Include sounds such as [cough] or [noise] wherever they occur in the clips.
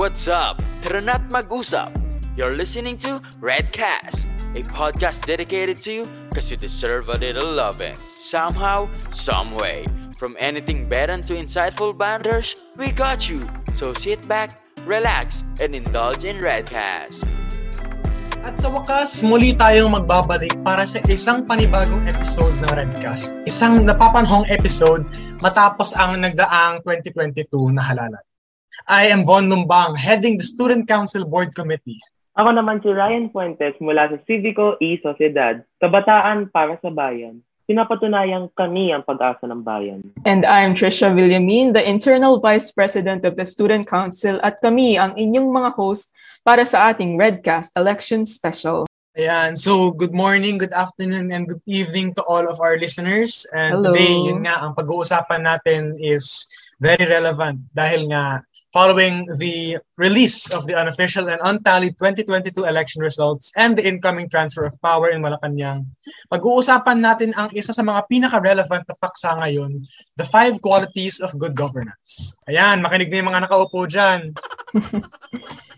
What's up? Tara na't mag-usap. You're listening to Redcast, a podcast dedicated to you because you deserve a little loving. Somehow, some way. From anything bad to insightful banters, we got you. So sit back, relax, and indulge in Redcast. At sa wakas, muli tayong magbabalik para sa isang panibagong episode ng Redcast. Isang napapanhong episode matapos ang nagdaang 2022 na halalan. I am Von Lumbang, heading the Student Council Board Committee. Ako naman si Ryan Fuentes mula sa Civico E Sociedad, Kabataan para sa Bayan. Pinapatunayang kami ang pag-asa ng bayan. And I'm Trisha Villamin, the Internal Vice President of the Student Council at kami ang inyong mga host para sa ating Redcast Election Special. Ayan, so good morning, good afternoon, and good evening to all of our listeners. And Hello. today, yun nga, ang pag-uusapan natin is very relevant dahil nga following the release of the unofficial and untallied 2022 election results and the incoming transfer of power in Malacanang, pag-uusapan natin ang isa sa mga pinaka-relevant na paksa ngayon, the five qualities of good governance. Ayan, makinig na yung mga nakaupo dyan. [laughs]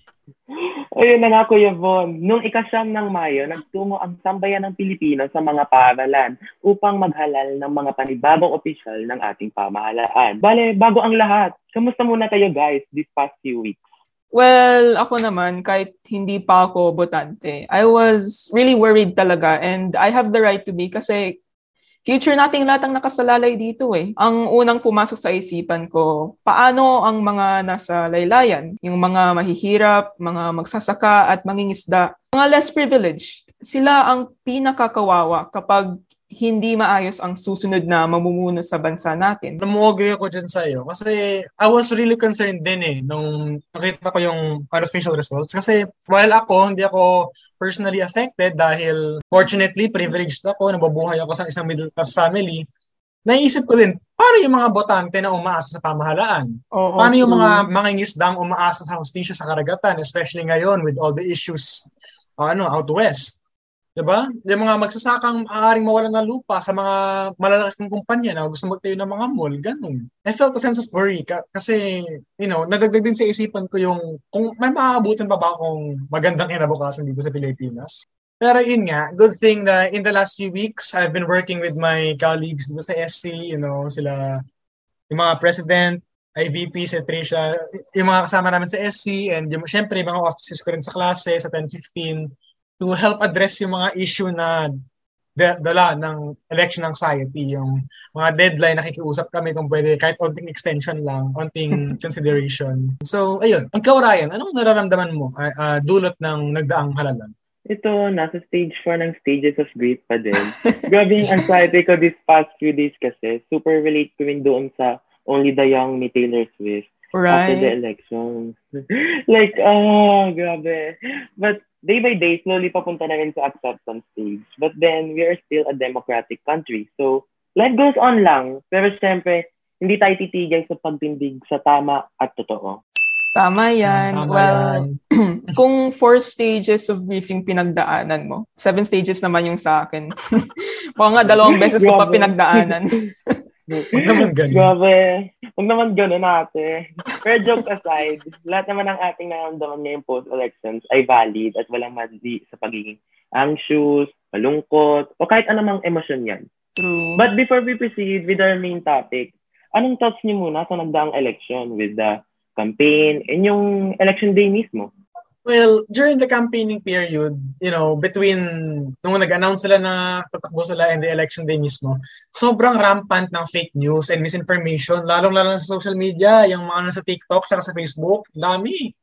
Ayun na nga, Kuya Von. Nung ikasyam ng Mayo, nagtungo ang sambayan ng Pilipinas sa mga paaralan upang maghalal ng mga panibagong opisyal ng ating pamahalaan. Bale, bago ang lahat, kamusta muna kayo guys this past few weeks? Well, ako naman, kahit hindi pa ako botante, I was really worried talaga and I have the right to be kasi future nating lahat ang nakasalalay dito eh. Ang unang pumasok sa isipan ko, paano ang mga nasa laylayan, yung mga mahihirap, mga magsasaka at mangingisda, mga less privileged, sila ang pinakakawawa kapag hindi maayos ang susunod na mamumuno sa bansa natin. Namu-agree ako dyan sa iyo. Kasi I was really concerned din eh nung nakita ko yung unofficial results. Kasi while ako, hindi ako personally affected dahil fortunately privileged ako, nababuhay ako sa isang middle class family. Naisip ko din, paano yung mga botante na umaasa sa pamahalaan? Oo, Paano yung mga mangingisdang umaasa sa hustisya sa karagatan, especially ngayon with all the issues ano, out west? 'Di ba? Yung mga magsasakang maaaring mawalan ng lupa sa mga malalaking kumpanya na gusto magtayo ng mga mall, ganun. I felt a sense of worry ka- kasi, you know, nadagdag din sa isipan ko yung kung may maaabutan pa ba akong magandang kinabukasan dito sa Pilipinas. Pero yun nga, good thing na in the last few weeks, I've been working with my colleagues dito sa SC, you know, sila, yung mga president, IVP, si Tricia, yung mga kasama namin sa SC, and yung, syempre, yung mga offices ko rin sa klase, sa 1015, to help address yung mga issue na da- dala ng election anxiety, yung mga deadline, nakikiusap kami kung pwede, kahit onting extension lang, onting [laughs] consideration. So, ayun. Ikaw, Ryan, anong nararamdaman mo ah, ah, dulot ng nagdaang halalan? Ito, nasa stage 4 ng stages of grief pa din. [laughs] Grabe yung anxiety ko this past few days kasi. Super relate ko rin doon sa Only the Young ni Taylor Swift after the Right. election. [laughs] like, ah, grabe. But day by day, slowly papunta na rin sa acceptance stage. But then, we are still a democratic country. So, life goes on lang. Pero syempre, hindi tayo titigil sa pagtindig sa tama at totoo. Tama yan. Tama well, yan. [clears throat] kung four stages of briefing pinagdaanan mo, seven stages naman yung sa akin. [laughs] Baka nga dalawang [laughs] beses ko pa pinagdaanan. [laughs] Huwag naman [laughs] ganun. Grabe. Huwag naman gano'n ate. Pero joke aside, lahat naman ng ating nararamdaman ngayong post-elections ay valid at walang mali sa pagiging anxious, malungkot, o kahit anumang emosyon yan. True. But before we proceed with our main topic, anong thoughts niyo muna sa nagdaang election with the campaign and yung election day mismo? Well, during the campaigning period, you know, between nung nag-announce sila na tatakbo sila and the election day mismo, sobrang rampant ng fake news and misinformation, lalong-lalo sa social media, yung mga nasa TikTok, saka sa Facebook, dami.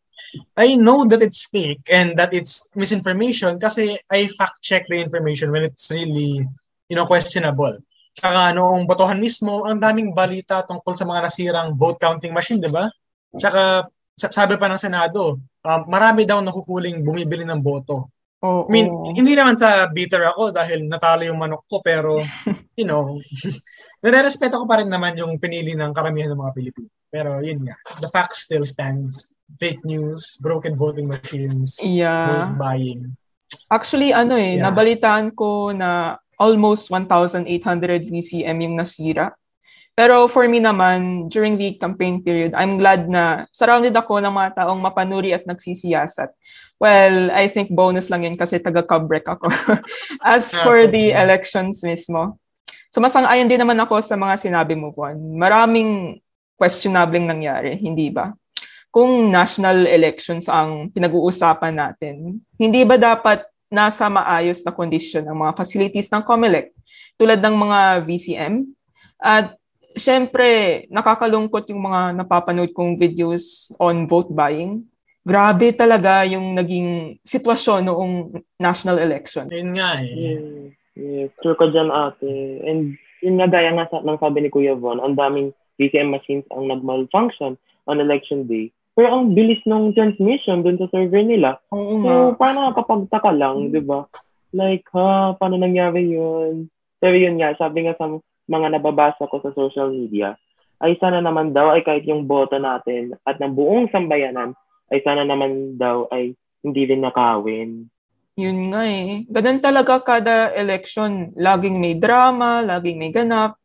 I know that it's fake and that it's misinformation kasi I fact-check the information when it's really, you know, questionable. Tsaka noong botohan mismo, ang daming balita tungkol sa mga nasirang vote counting machine, di ba? Tsaka sa- sabi pa ng Senado, um, marami daw nakukuling bumibili ng boto. Oo. I mean, hindi naman sa bitter ako dahil natalo yung manok ko, pero, [laughs] you know, [laughs] nare-respeto ko pa rin naman yung pinili ng karamihan ng mga Pilipino. Pero yun nga, the fact still stands. Fake news, broken voting machines, Yeah. vote buying. Actually, ano eh, Yeah. nabalitaan ko na almost 1,800 VCM yung nasira. Pero for me naman, during the campaign period, I'm glad na surrounded ako ng mga taong mapanuri at nagsisiyasat. Well, I think bonus lang yun kasi taga-cobrek ako. [laughs] As for the elections mismo, so masang-ayon din naman ako sa mga sinabi mo, Juan. Maraming questionable nangyari, hindi ba? Kung national elections ang pinag-uusapan natin, hindi ba dapat nasa maayos na kondisyon ang mga facilities ng COMELEC tulad ng mga VCM? At syempre, nakakalungkot yung mga napapanood kong videos on vote buying. Grabe talaga yung naging sitwasyon noong national election. Yun nga eh. Yeah, yeah. True ka dyan, ate. And yun nga, gaya nga sa, ng sabi ni Kuya Von, ang daming VCM machines ang nag-malfunction on election day. Pero ang bilis ng transmission dun sa server nila. Oo So, paano nakapagtaka lang, di ba? Like, ha, paano nangyari yun? Pero yun nga, sabi nga sa mga nababasa ko sa social media, ay sana naman daw ay kahit yung boto natin at ng buong sambayanan ay sana naman daw ay hindi rin nakawin. Yun nga eh. Ganun talaga kada election. Laging may drama, laging may ganap.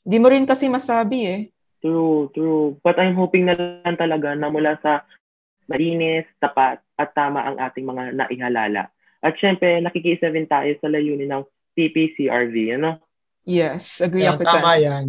Di mo rin kasi masabi eh. True, true. But I'm hoping na lang talaga na mula sa malinis, tapat, at tama ang ating mga naihalala. At syempre, nakikisa rin tayo sa layunin ng PPCRV, ano? Yes, agree Yan, ako tama dyan. yan.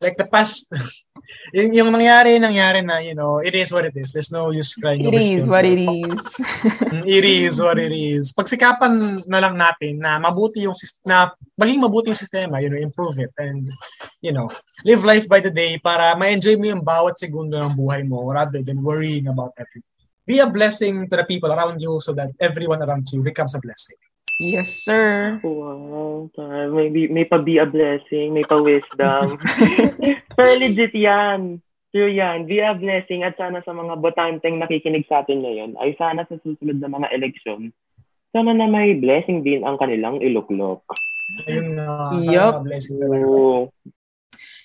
Like the past, [laughs] yung, yung nangyari, nangyari na, you know, it is what it is. There's no use crying It is what it is. [laughs] Mm, It is what it is. Pagsikapan na lang natin na mabuti yung na maging mabuti yung sistema, you know, improve it and you know, live life by the day para ma-enjoy mo yung bawat segundo ng buhay mo rather than worrying about everything. Be a blessing to the people around you so that everyone around you becomes a blessing. Yes, sir. Wow, tar- may, pa be a blessing, may pa wisdom. [laughs] [laughs] Pero legit yan. True yan. Be a blessing at sana sa mga botanteng nakikinig sa atin ngayon ay sana sa susunod na mga eleksyon, sana na may blessing din ang kanilang iluklok. Ayun na, Yup. sana blessing. Oo.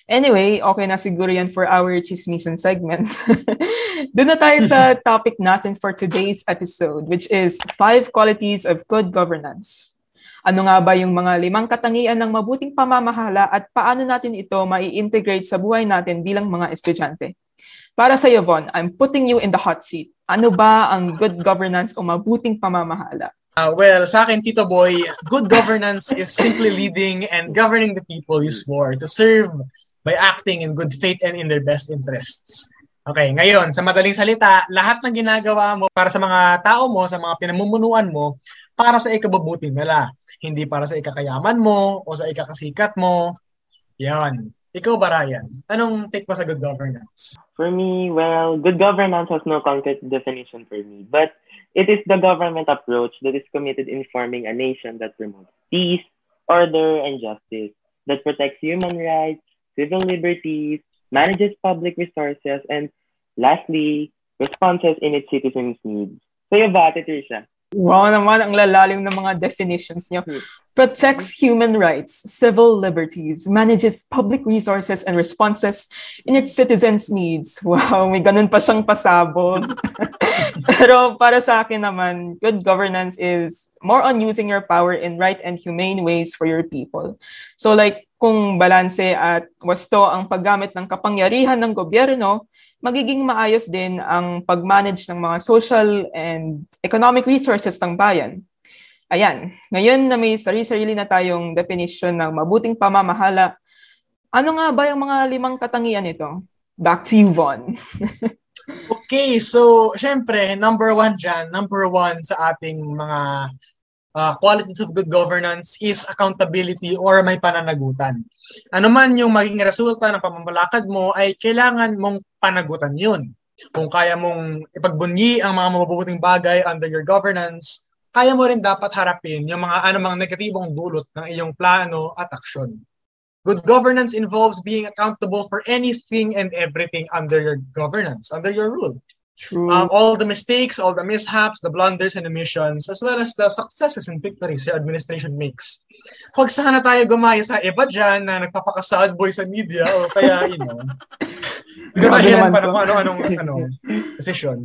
Anyway, okay na siguro yan for our chismisan segment. [laughs] Doon na tayo sa [laughs] topic natin for today's episode, which is five qualities of good governance. Ano nga ba yung mga limang katangian ng mabuting pamamahala at paano natin ito mai-integrate sa buhay natin bilang mga estudyante? Para sa iyo, Von, I'm putting you in the hot seat. Ano ba ang good governance o mabuting pamamahala? Uh, well, sa akin, Tito Boy, good governance is simply leading and governing the people you swore to serve by acting in good faith and in their best interests. Okay, ngayon, sa madaling salita, lahat ng ginagawa mo para sa mga tao mo, sa mga pinamumunuan mo, para sa ikabubuti nila. Hindi para sa ikakayaman mo o sa ikakasikat mo. Yan. Ikaw ba, Ryan? Anong take mo sa good governance? For me, well, good governance has no concrete definition for me, but it is the government approach that is committed in forming a nation that promotes peace, order, and justice, that protects human rights, civil liberties, manages public resources, and lastly, responses in its citizens' needs. Sa'yo ba, Ate Trisha? Wow naman, ang lalalim ng mga definitions niyo. Hmm. Protects human rights, civil liberties, manages public resources and responses in its citizens' needs. [laughs] Wow, may ganun pa siyang pasabog. [laughs] Pero para sa akin naman, good governance is more on using your power in right and humane ways for your people. So like, kung balanse at wasto ang paggamit ng kapangyarihan ng gobyerno, magiging maayos din ang pag-manage ng mga social and economic resources ng bayan. Ayan, ngayon na may sarili-sarili na tayong definition ng mabuting pamamahala, ano nga ba yung mga limang katangian nito? Back to you, Von. [laughs] Okay, so syempre, number one dyan, number one sa ating mga uh, qualities of good governance is accountability or may pananagutan. Ano man yung maging resulta ng pamamalakad mo ay kailangan mong panagutan yun. Kung kaya mong ipagbunyi ang mga mabubuting bagay under your governance, kaya mo rin dapat harapin yung mga anumang negatibong dulot ng iyong plano at aksyon. Good governance involves being accountable for anything and everything under your governance, under your rule. True. Um, all the mistakes, all the mishaps, the blunders and omissions, as well as the successes and victories your administration makes. Huwag sana tayo gumaya sa iba dyan na nagpapakasad boy sa media o kaya, you know, [laughs] Grabe ganahilan naman pa to. ng kung ano-anong [laughs] ano, decision.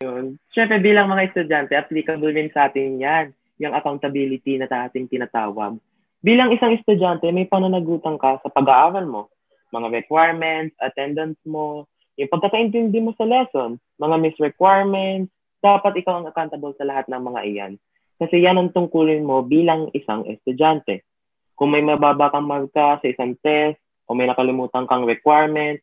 Yun. Siyempre, bilang mga estudyante, applicable rin sa atin yan, yung accountability na ating tinatawag. Bilang isang estudyante, may pananagutan ka sa pag-aaral mo. mga requirements, attendance mo, yung pagkakaintindi mo sa lesson, mga miss requirements, dapat ikaw ang accountable sa lahat ng mga iyan. Kasi yan ang tungkulin mo bilang isang estudyante. Kung may mababa kang marka sa isang test, o may nakalimutan kang requirement,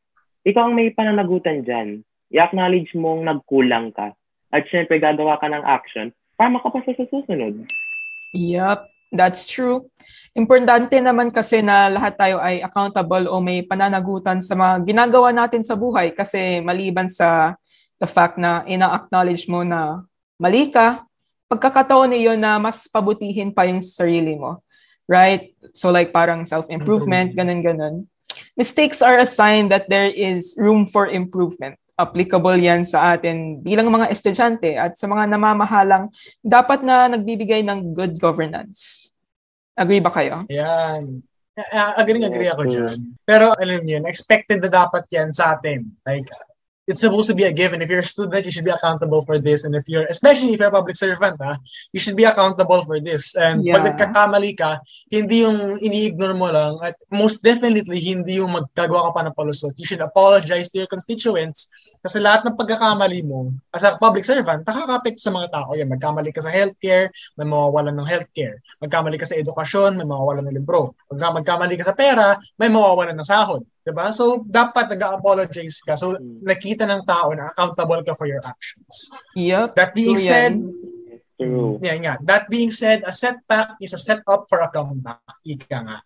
ikaw ang may pananagutan dyan. I-acknowledge mong nagkulang ka. At syempre, gagawa ka ng action para makapasa sa susunod. Yep, that's true. Importante naman kasi na lahat tayo ay accountable o may pananagutan sa mga ginagawa natin sa buhay kasi maliban sa the fact na ina-acknowledge mo na mali ka, pagkakataon niyo na mas pabutihin pa yung sarili mo. Right? So like parang self-improvement, ganun-ganun. Mistakes are a sign that there is room for improvement. Applicable yan sa atin bilang mga estudyante at sa mga namamahalang dapat na nagbibigay ng good governance. Agree ba kayo? Yan. Agree, agree ako dyan. Pero alam niyo, expected na dapat yan sa atin. Like, it's supposed to be a given. If you're a student, you should be accountable for this. And if you're, especially if you're a public servant, ha, you should be accountable for this. And yeah. pag nagkakamali ka, hindi yung ini-ignore mo lang. At most definitely, hindi yung magkagawa ka pa ng palusot. You should apologize to your constituents kasi lahat ng pagkakamali mo, as a public servant, nakakapekto sa mga tao. Yan, magkamali ka sa healthcare, may mawawalan ng healthcare. Magkamali ka sa edukasyon, may mawawalan ng libro. Pag magkamali ka sa pera, may mawawalan ng sahod. Diba? So, dapat nag-apologize ka. So, hmm. nakita ng tao na accountable ka for your actions. Yep. That being so said, True. Yeah, nga. That being said, a setback is a setup for a comeback. Ika nga.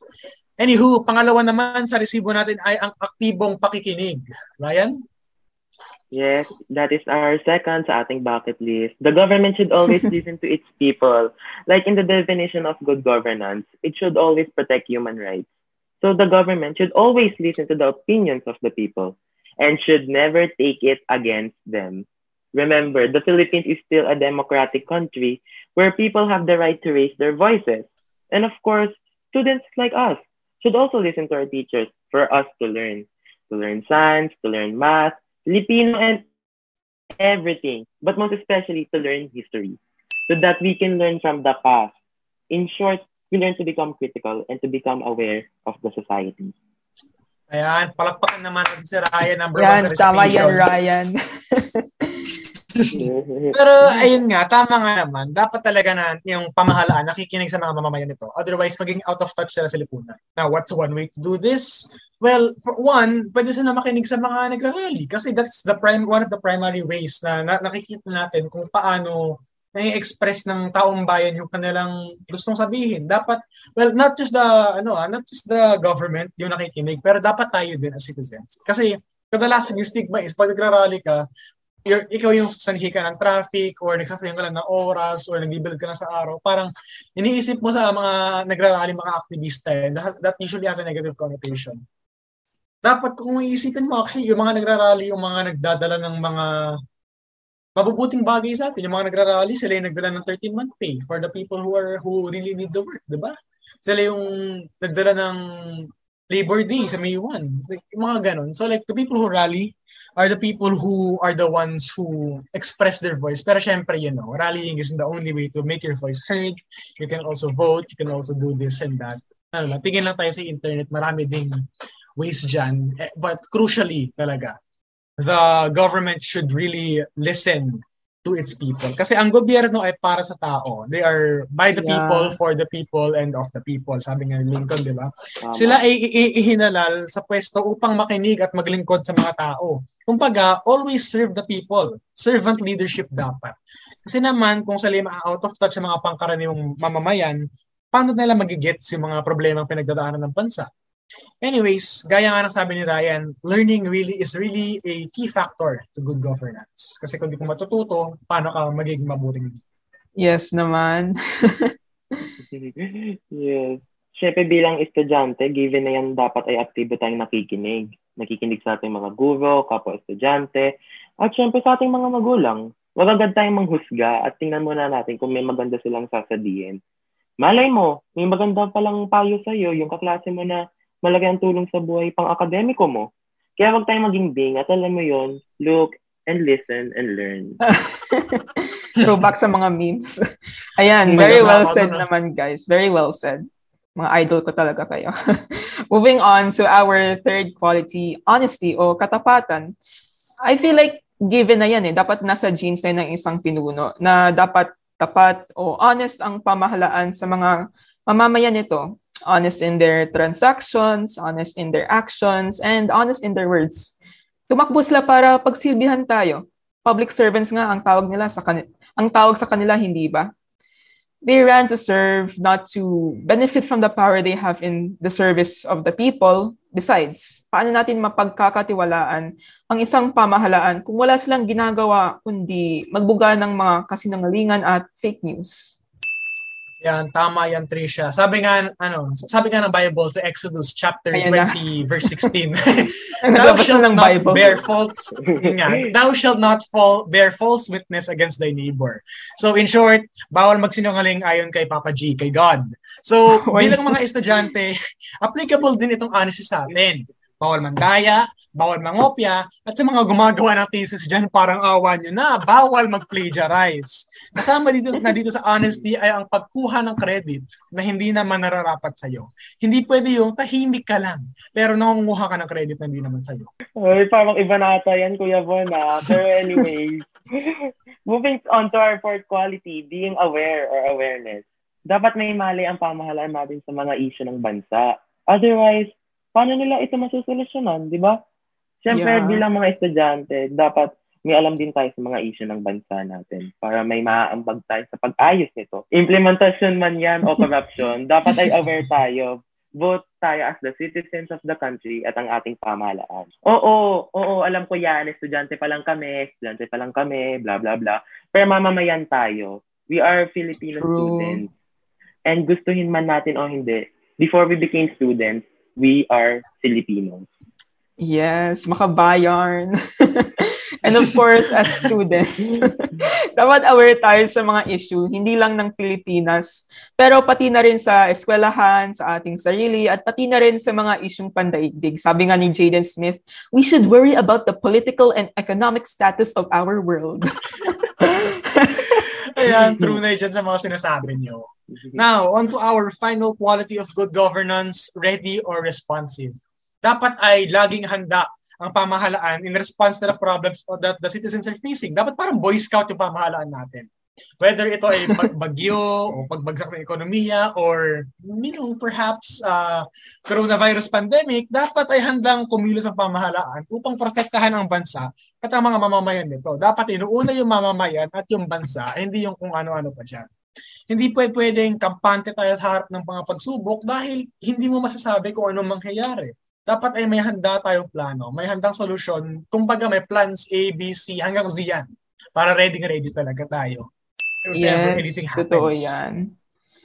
Anywho, pangalawa naman sa resibo natin ay ang aktibong pakikinig. Ryan? Yes, that is our second sa ating bucket list. The government should always [laughs] listen to its people. Like in the definition of good governance, it should always protect human rights. So the government should always listen to the opinions of the people and should never take it against them. Remember, the Philippines is still a democratic country where people have the right to raise their voices. And of course, students like us should also listen to our teachers for us to learn. To learn science, to learn math, Filipino and everything, but most especially to learn history so that we can learn from the past. In short, we learn to become critical and to become aware of the society. Ayan, palakpakan naman si Ryan number yan, one sa tama yan, Ryan. [laughs] Pero ayun nga, tama nga naman. Dapat talaga na yung pamahalaan nakikinig sa mga mamamayan nito. Otherwise, maging out of touch sila sa lipunan. Now, what's one way to do this? Well, for one, pwede sila makinig sa mga nagrarally kasi that's the prime one of the primary ways na, na nakikita natin kung paano nai-express ng taong bayan yung kanilang gustong sabihin. Dapat, well, not just the, ano ah, not just the government yung nakikinig, pero dapat tayo din as citizens. Kasi, kadalasan yung stigma is pag nagrarally ka, you're, ikaw yung sanhi ka ng traffic or nagsasayang ka lang ng oras or nagbibilad ka na sa araw, parang iniisip mo sa mga nagrarally, mga aktivista, eh, that, that usually has a negative connotation dapat kung iisipin mo actually, yung mga nagrarally, yung mga nagdadala ng mga mabubuting bagay sa atin. Yung mga nagrarally, sila yung nagdala ng 13-month pay for the people who are who really need the work, di ba? Sila yung nagdala ng Labor Day sa May 1. Like, yung mga ganun. So like, the people who rally are the people who are the ones who express their voice. Pero syempre, you know, rallying isn't the only way to make your voice heard. You can also vote. You can also do this and that. Ano lang, tingin lang tayo sa internet. Marami ding ways dyan. Eh, but crucially talaga, the government should really listen to its people. Kasi ang gobyerno ay para sa tao. They are by the yeah. people, for the people, and of the people. Sabi nga ni Lincoln, di ba? Sila ay ihinalal sa pwesto upang makinig at maglingkod sa mga tao. Kumbaga, always serve the people. Servant leadership dapat. Kasi naman, kung sila out of touch sa mga pangkaraniwang mamamayan, paano nila magigets yung mga problemang pinagdadaanan ng bansa? Anyways, gaya nga ng sabi ni Ryan, learning really is really a key factor to good governance. Kasi kung di ko matututo, paano ka magiging mabuting Yes naman. [laughs] yes. Siyempre bilang estudyante, given na yan dapat ay aktibo tayong nakikinig. Nakikinig sa ating mga guro, kapwa estudyante, at siyempre sa ating mga magulang. Huwag agad tayong manghusga at tingnan muna natin kung may maganda silang sasabihin. Malay mo, may maganda palang payo sa'yo, yung kaklase mo na malaki ang tulong sa buhay pang akademiko mo. Kaya wag tayong maging bing at alam mo yon look and listen and learn. [laughs] Go back sa mga memes. [laughs] Ayan, very well said naman guys. Very well said. Mga idol ko talaga kayo. [laughs] Moving on to our third quality, honesty o katapatan. I feel like given na yan eh. Dapat nasa genes na ng isang pinuno na dapat tapat o honest ang pamahalaan sa mga mamamayan nito. Honest in their transactions, honest in their actions, and honest in their words. Tumakbo sila para pagsilbihan tayo. Public servants nga ang tawag nila sa kanila. Ang tawag sa kanila, hindi ba? they ran to serve, not to benefit from the power they have in the service of the people. Besides, paano natin mapagkakatiwalaan ang isang pamahalaan kung wala silang ginagawa kundi magbuga ng mga kasinungalingan at fake news? Yan, tama yan, Trisha. Sabi nga, ano, sabi nga ng Bible sa Exodus chapter Ayan 20, na. verse 16. [laughs] thou shalt ng not Bible. bear false, [laughs] nga, thou shalt not fall, bear false witness against thy neighbor. So in short, bawal magsinungaling ayon kay Papa G, kay God. So [laughs] bilang mga estudyante, applicable din itong honesty sa atin. Bawal mandaya, bawal mangopya, at sa mga gumagawa ng thesis dyan, parang awa nyo na, bawal mag-plagiarize. Kasama dito na dito sa honesty ay ang pagkuha ng credit na hindi naman nararapat sa'yo. Hindi pwede yung tahimik ka lang, pero nangunguha ka ng credit na hindi naman sa'yo. Ay, parang iba na ata yan, Kuya Von, ah. [laughs] Pero anyway, moving on to our fourth quality, being aware or awareness. Dapat may mali ang pamahalaan natin sa mga issue ng bansa. Otherwise, paano nila ito masusolusyonan, di ba? Siyempre, Yeah. bilang mga estudyante, dapat may alam din tayo sa mga issue ng bansa natin para may maaambag tayo sa pag-ayos nito. Implementasyon man yan o [laughs] corruption, dapat ay aware tayo both tayo as the citizens of the country at ang ating pamahalaan. Oo, oo, alam ko yan, estudyante pa lang kami, estudyante pa lang kami, bla bla bla. Pero mamamayan tayo. We are Filipino True. students. And gustuhin man natin o hindi, before we became students, we are Filipinos. Yes, makabayan. [laughs] And of course, as students, [laughs] dapat aware tayo sa mga issue, hindi lang ng Pilipinas, pero pati na rin sa eskwelahan, sa ating sarili, at pati na rin sa mga isyong pandaigdig. Sabi nga ni Jaden Smith, we should worry about the political and economic status of our world. [laughs] Ayan, true na yun sa mga sinasabi nyo. Now, on to our final quality of good governance, ready or responsive. Dapat ay laging handa ang pamahalaan in response to the problems that the citizens are facing. Dapat parang Boy Scout yung pamahalaan natin. Whether ito ay bag- [laughs] bagyo o pagbagsak ng ekonomiya or you know, perhaps uh, coronavirus pandemic, dapat ay handang kumilos ang pamahalaan upang protektahan ang bansa at ang mga mamamayan nito. Dapat inuuna yung mamamayan at yung bansa, hindi yung kung ano-ano pa dyan. Hindi pwede pwedeng kampante tayo sa harap ng mga pagsubok dahil hindi mo masasabi kung anong mangyayari. Dapat ay may handa tayong plano, may handang solusyon. Kumbaga may plans A, B, C hanggang Z yan. Para ready-ready talaga tayo. If yes, totoo yan.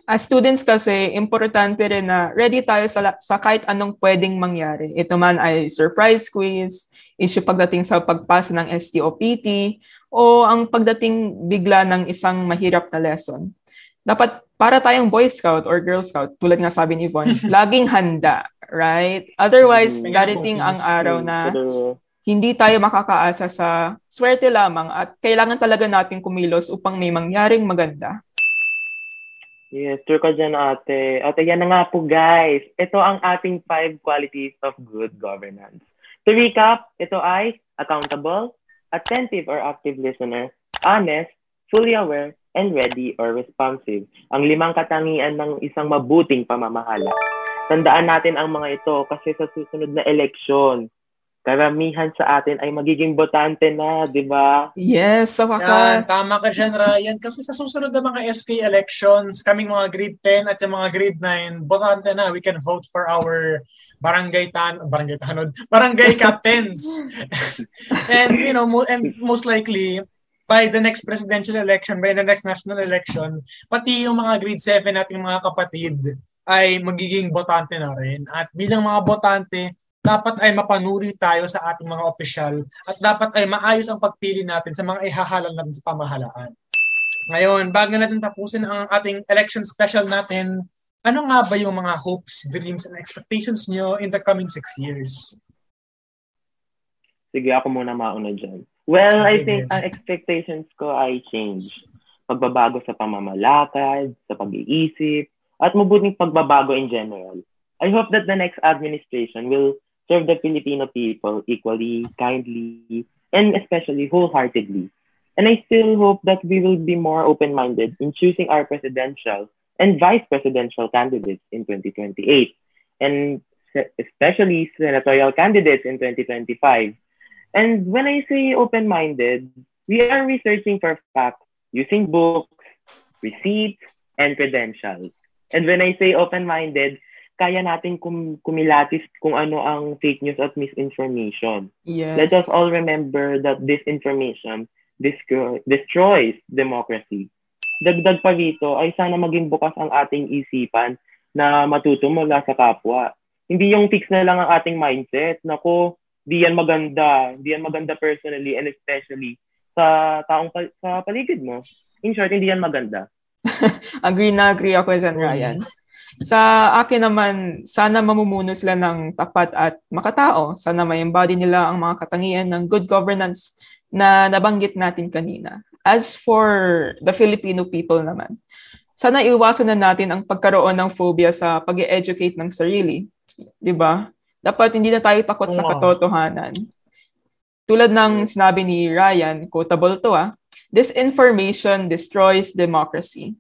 As students kasi, importante rin na ready tayo sa, sa kahit anong pwedeng mangyari. Ito man ay surprise quiz, issue pagdating sa pagpasa ng STOPT, o ang pagdating bigla ng isang mahirap na lesson. Dapat para tayong Boy Scout or Girl Scout, tulad nga sabi ni Yvonne, [laughs] laging handa, right? Otherwise, Mm. darating ang araw na hindi tayo makakaasa sa swerte lamang at kailangan talaga natin kumilos upang may mangyaring maganda. Yes, true ka dyan, ate. Ate, yan na nga po, guys. Ito ang ating five qualities of good governance. To recap, ito ay accountable, attentive or active listener, honest, fully aware, and ready or responsive. Ang limang katangian ng isang mabuting pamamahala. Tandaan natin ang mga ito kasi sa susunod na eleksyon, karamihan sa atin ay magiging botante na, di ba? Yes, sa Yan, wakas. tama ka dyan, Ryan. Kasi sa susunod na mga SK elections, kaming mga grade 10 at yung mga grade 9, botante na, we can vote for our barangay tan, barangay tanod, barangay captains. [laughs] and, you know, mo- and most likely, by the next presidential election, by the next national election, pati yung mga grade 7 nating mga kapatid ay magiging botante na rin. At bilang mga botante, dapat ay mapanuri tayo sa ating mga opisyal at dapat ay maayos ang pagpili natin sa mga ihahalal natin sa pamahalaan. Ngayon, bago natin tapusin ang ating election special natin, ano nga ba yung mga hopes, dreams, and expectations nyo in the coming six years? Sige, ako muna mauna dyan. Well, I think ang expectations ko ay change. Pagbabago sa pamamalakad, sa pag-iisip, at mabuting pagbabago in general. I hope that the next administration will serve the Filipino people equally, kindly, and especially wholeheartedly. And I still hope that we will be more open-minded in choosing our presidential and vice presidential candidates in 2028, and especially senatorial candidates in 2025. And when I say open-minded, we are researching for facts using books, receipts, and credentials. And when I say open-minded, kaya natin kum- kumilatis kung ano ang fake news at misinformation. Yes. Let us all remember that disinformation destroy- destroys democracy. Dagdag pa rito ay sana maging bukas ang ating isipan na matuto mula sa kapwa. Hindi yung fix na lang ang ating mindset. Nako, di yan maganda. Di yan maganda personally and especially sa taong pa- sa paligid mo. In short, hindi yan maganda. [laughs] agree na agree ako dyan, Ryan. Sa akin naman, sana mamumuno sila ng tapat at makatao. Sana may embody nila ang mga katangian ng good governance na nabanggit natin kanina. As for the Filipino people naman, sana iwasan na natin ang pagkaroon ng phobia sa pag educate ng sarili. 'Di ba? Dapat hindi na tayo takot sa katotohanan. Tulad ng sinabi ni Ryan, quotable to ah, disinformation destroys democracy.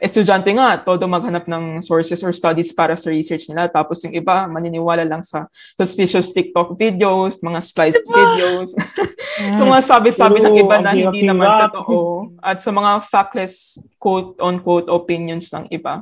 Estudyante nga, todo maghanap ng sources or studies para sa research nila. Tapos yung iba, maniniwala lang sa suspicious TikTok videos, mga spliced videos. [laughs] so mga sabi-sabi ng iba na hindi naman totoo. At sa mga factless quote-on-quote opinions ng iba.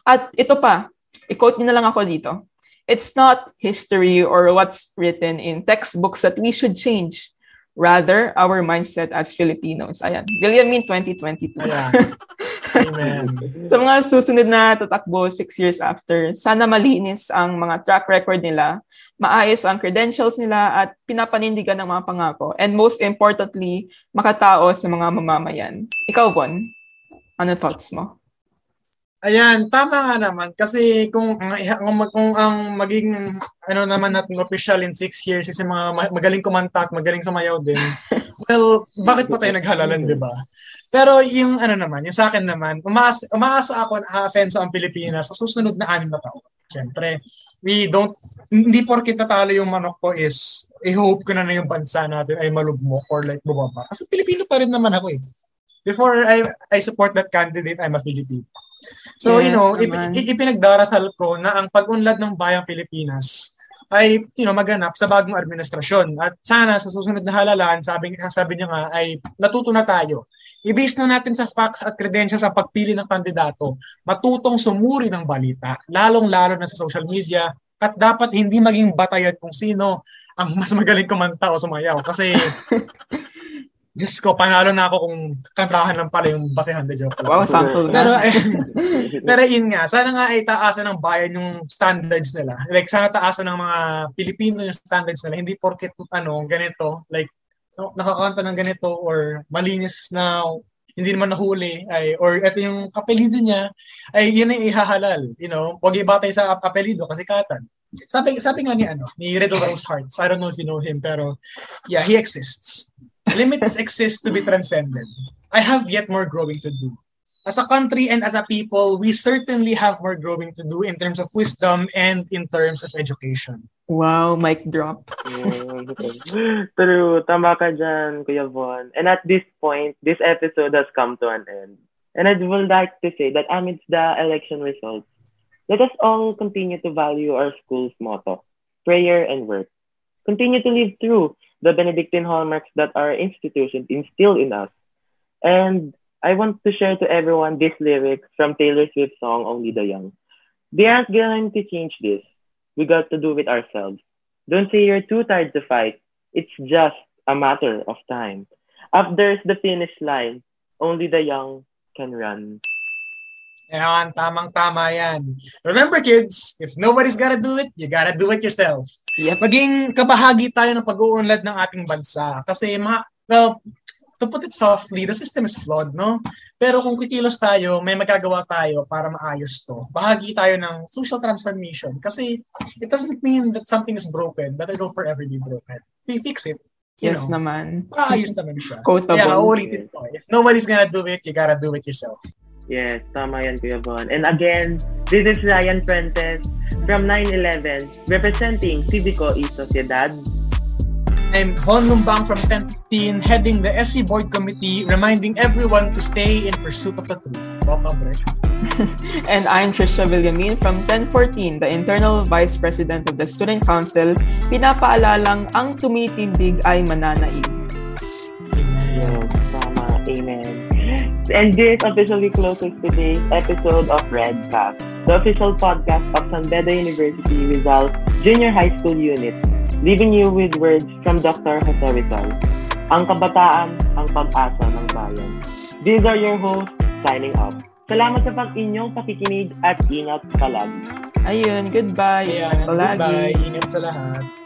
At ito pa, i-quote niyo na lang ako dito. It's not history or what's written in textbooks that we should change. Rather, our mindset as Filipinos. Ayan. Williamin 2022. Ayan. [laughs] Amen. Sa mga susunod na tatakbo six years after, sana malinis ang mga track record nila, maayos ang credentials nila at pinapanindigan ng mga pangako. And most importantly, makatao sa mga mamamayan. Ikaw, Bon, ano thoughts mo? Ayan, tama nga naman. Kasi kung, kung, kung ang maging ano naman natin official in six years is mga ma- magaling kumanta at magaling sumayaw din, [laughs] well, bakit pa tayo naghalalan, di ba? Pero yung ano naman, yung sa akin naman, umaasa, umaasa ako na aasenso ang Pilipinas sa susunod na anim na taon. Siyempre, we don't, hindi porkit natalo yung manok ko is, i-hope ko na na yung bansa natin ay malugmok or like bumaba. Kasi Pilipino pa rin naman ako eh. Before I, I support that candidate, I'm a Filipino. So, you Yes know, ip- naman. ipinagdarasal ko na ang pag-unlad ng bayang Pilipinas ay, you know, maganap sa bagong administrasyon. At sana sa susunod na halalan, sabi, sabi niya nga, ay natuto na tayo. I-base na natin sa facts at credentials ang pagpili ng kandidato. Matutong sumuri ng balita, lalong-lalo na sa social media. At dapat hindi maging batayan kung sino ang mas magaling kumanta o sumayaw. Kasi, [laughs] Diyos ko, panalo na ako kung kantahan lang pala yung basehan de joke. Wow, Pero, eh, [laughs] pero yun nga, sana nga ay taasan ng bayan yung standards nila. Like, sana taasan ng mga Pilipino yung standards nila. Hindi porket, ano, ganito, like, nakakanta ng ganito or malinis na hindi naman nahuli ay or ito yung apelido niya ay yun ang ihahalal you know wag ibatay sa ap- apelido kasi katan sabi sabi nga ni ano ni Riddle Rose Hearts I don't know if you know him pero yeah he exists limits exist to be transcended I have yet more growing to do as a country and as a people, we certainly have more growing to do in terms of wisdom and in terms of education. Wow, mic drop. [laughs] True. Tama ka dyan, Kuya Von. And at this point, this episode has come to an end. And I would like to say that amidst the election results, let us all continue to value our school's motto, prayer and work. Continue to live through the Benedictine hallmarks that our institution instilled in us. And I want to share to everyone this lyrics from Taylor Swift's song Only the Young. They aren't going to change this. We got to do it ourselves. Don't say you're too tired to fight. It's just a matter of time. Up there's the finish line. Only the young can run. Ayan, tamang-tama yan. Remember kids, if nobody's gotta do it, you gotta do it yourself. Yep. Maging kabahagi tayo ng pag-uunlad ng ating bansa. Kasi, ma, well, to put it softly, the system is flawed, no? Pero kung kikilos tayo, may magagawa tayo para maayos to. Bahagi tayo ng social transformation. Kasi it doesn't mean that something is broken, that it will forever be broken. We fix it. You Yes know, naman. maayos naman siya. Quotable. Kaya uulitin ko. If nobody's gonna do it, you gotta do it yourself. Yes, tama yan, Kuya Bon. And again, this is Ryan Fuentes from 9-11, representing Civico E Sociedad. I'm Hon Lumbang from 1015, heading the SC Board Committee, reminding everyone to stay in pursuit of the truth. Welcome. [laughs] And I'm Trisha Villamin from 1014, the Internal Vice President of the Student Council. Pinapaalalang ang tumitindig ay mananaig. Yes. And this officially closes today's episode of Redcast, the official podcast of San Beda University Rizal Junior High School Unit, leaving you with words from Dr. Jose Rizal. Ang kabataan, ang pag-asa ng bayan. These are your hosts, signing off. Salamat sa pag-inyong pakikinig at ingat palagi. Ayun, goodbye. Ayan, Palagi. goodbye. Ingat sa lahat.